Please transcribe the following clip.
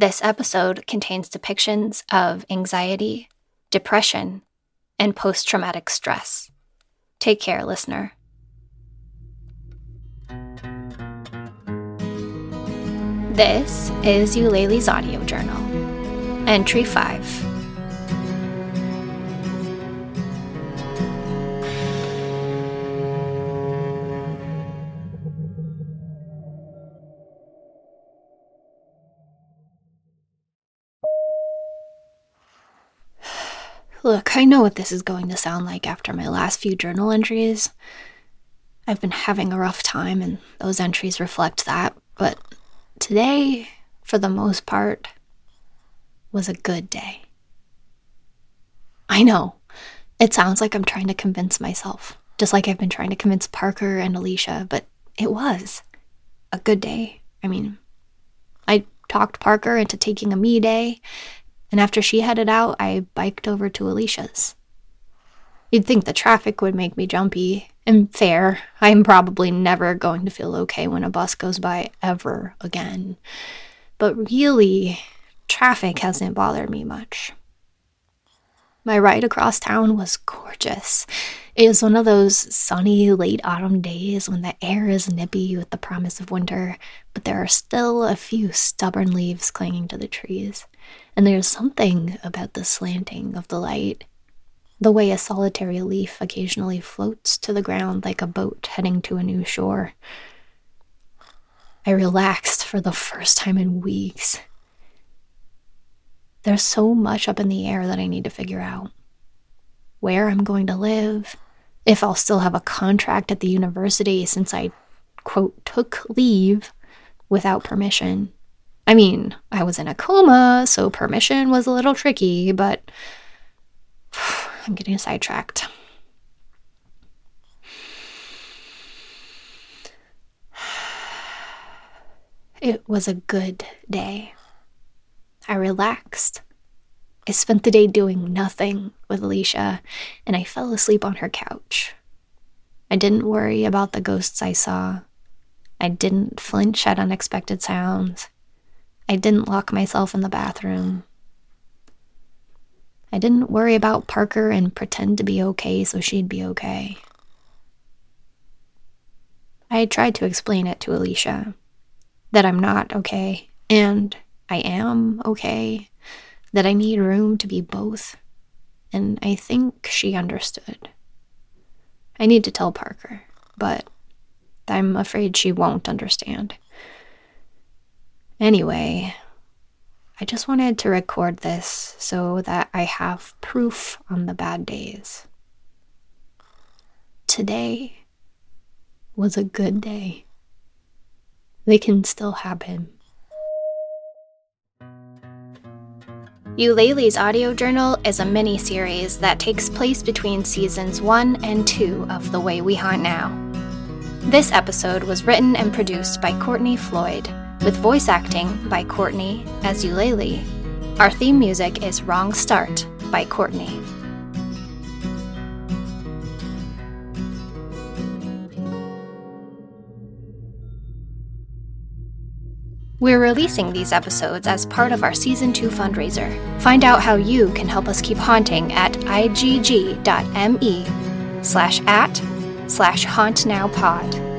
This episode contains depictions of anxiety, depression, and post traumatic stress. Take care, listener. This is Eulalie's audio journal. Entry 5. Look, I know what this is going to sound like after my last few journal entries. I've been having a rough time, and those entries reflect that, but today, for the most part, was a good day. I know. It sounds like I'm trying to convince myself, just like I've been trying to convince Parker and Alicia, but it was a good day. I mean, I talked Parker into taking a me day, and after she headed out, I biked over to Alicia's. You'd think the traffic would make me jumpy, and fair. I'm probably never going to feel okay when a bus goes by ever again. But really, traffic hasn't bothered me much. My ride across town was gorgeous. It was one of those sunny late autumn days when the air is nippy with the promise of winter, but there are still a few stubborn leaves clinging to the trees and there's something about the slanting of the light, the way a solitary leaf occasionally floats to the ground like a boat heading to a new shore. I relaxed for the first time in weeks. There's so much up in the air that I need to figure out. Where I'm going to live, if I'll still have a contract at the university since I, quote, took leave without permission. I mean, I was in a coma, so permission was a little tricky, but I'm getting sidetracked. It was a good day. I relaxed. I spent the day doing nothing with Alicia, and I fell asleep on her couch. I didn't worry about the ghosts I saw. I didn't flinch at unexpected sounds. I didn't lock myself in the bathroom. I didn't worry about Parker and pretend to be okay so she'd be okay. I tried to explain it to Alicia that I'm not okay, and I am okay, that I need room to be both, and I think she understood. I need to tell Parker, but I'm afraid she won't understand. Anyway, I just wanted to record this so that I have proof on the bad days. Today was a good day. They can still happen. Eulalie's audio journal is a mini series that takes place between seasons 1 and 2 of The Way We Haunt Now. This episode was written and produced by Courtney Floyd with voice acting by Courtney as Eulalie. Our theme music is Wrong Start by Courtney. We're releasing these episodes as part of our Season 2 fundraiser. Find out how you can help us keep haunting at igg.me slash at slash hauntnowpod.